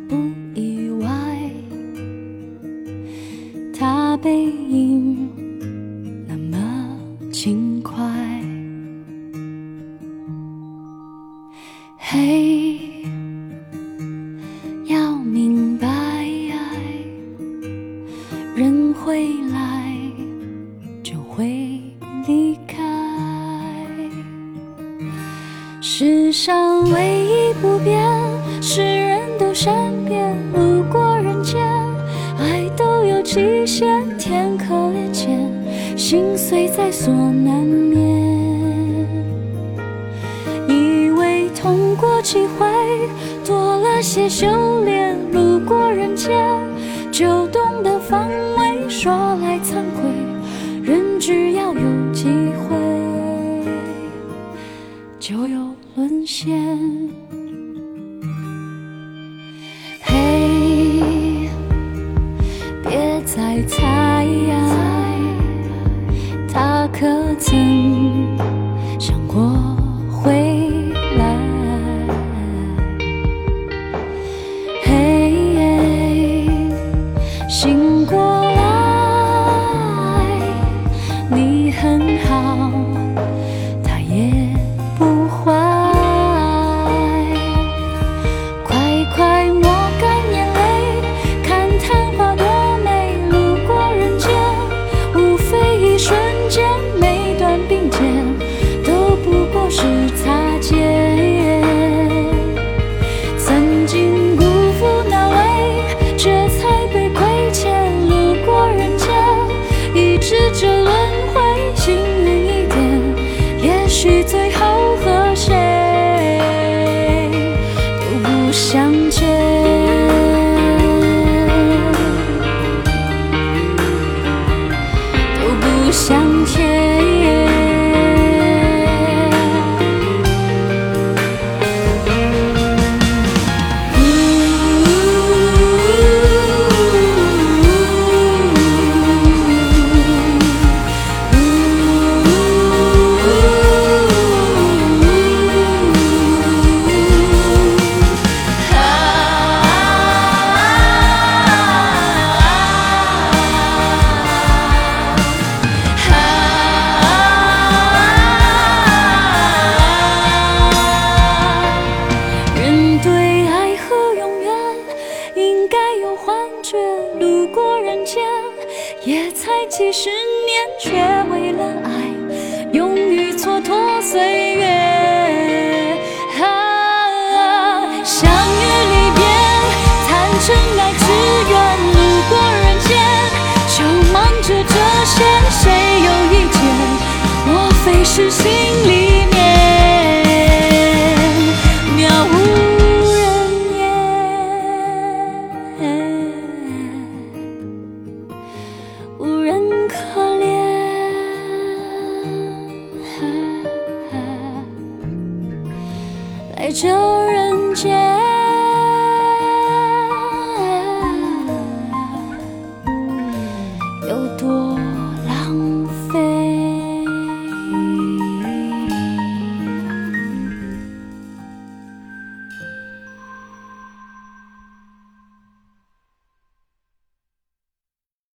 不意外？他背影那么轻快。嘿，要明白，人会来就会离开。世上唯一不变是善变，路过人间，爱都有极限，天可怜见，心碎在所难免。以为痛过几回，多了些修炼，路过人间就懂得防卫。说来惭愧，人只要有机会，就有沦陷。猜，他可曾想过回你最也才几十年，却为了爱勇于蹉跎岁月。啊，相遇离别，谈真爱只愿路过人间，就忙着这些，谁有意见？莫非是心在这人间。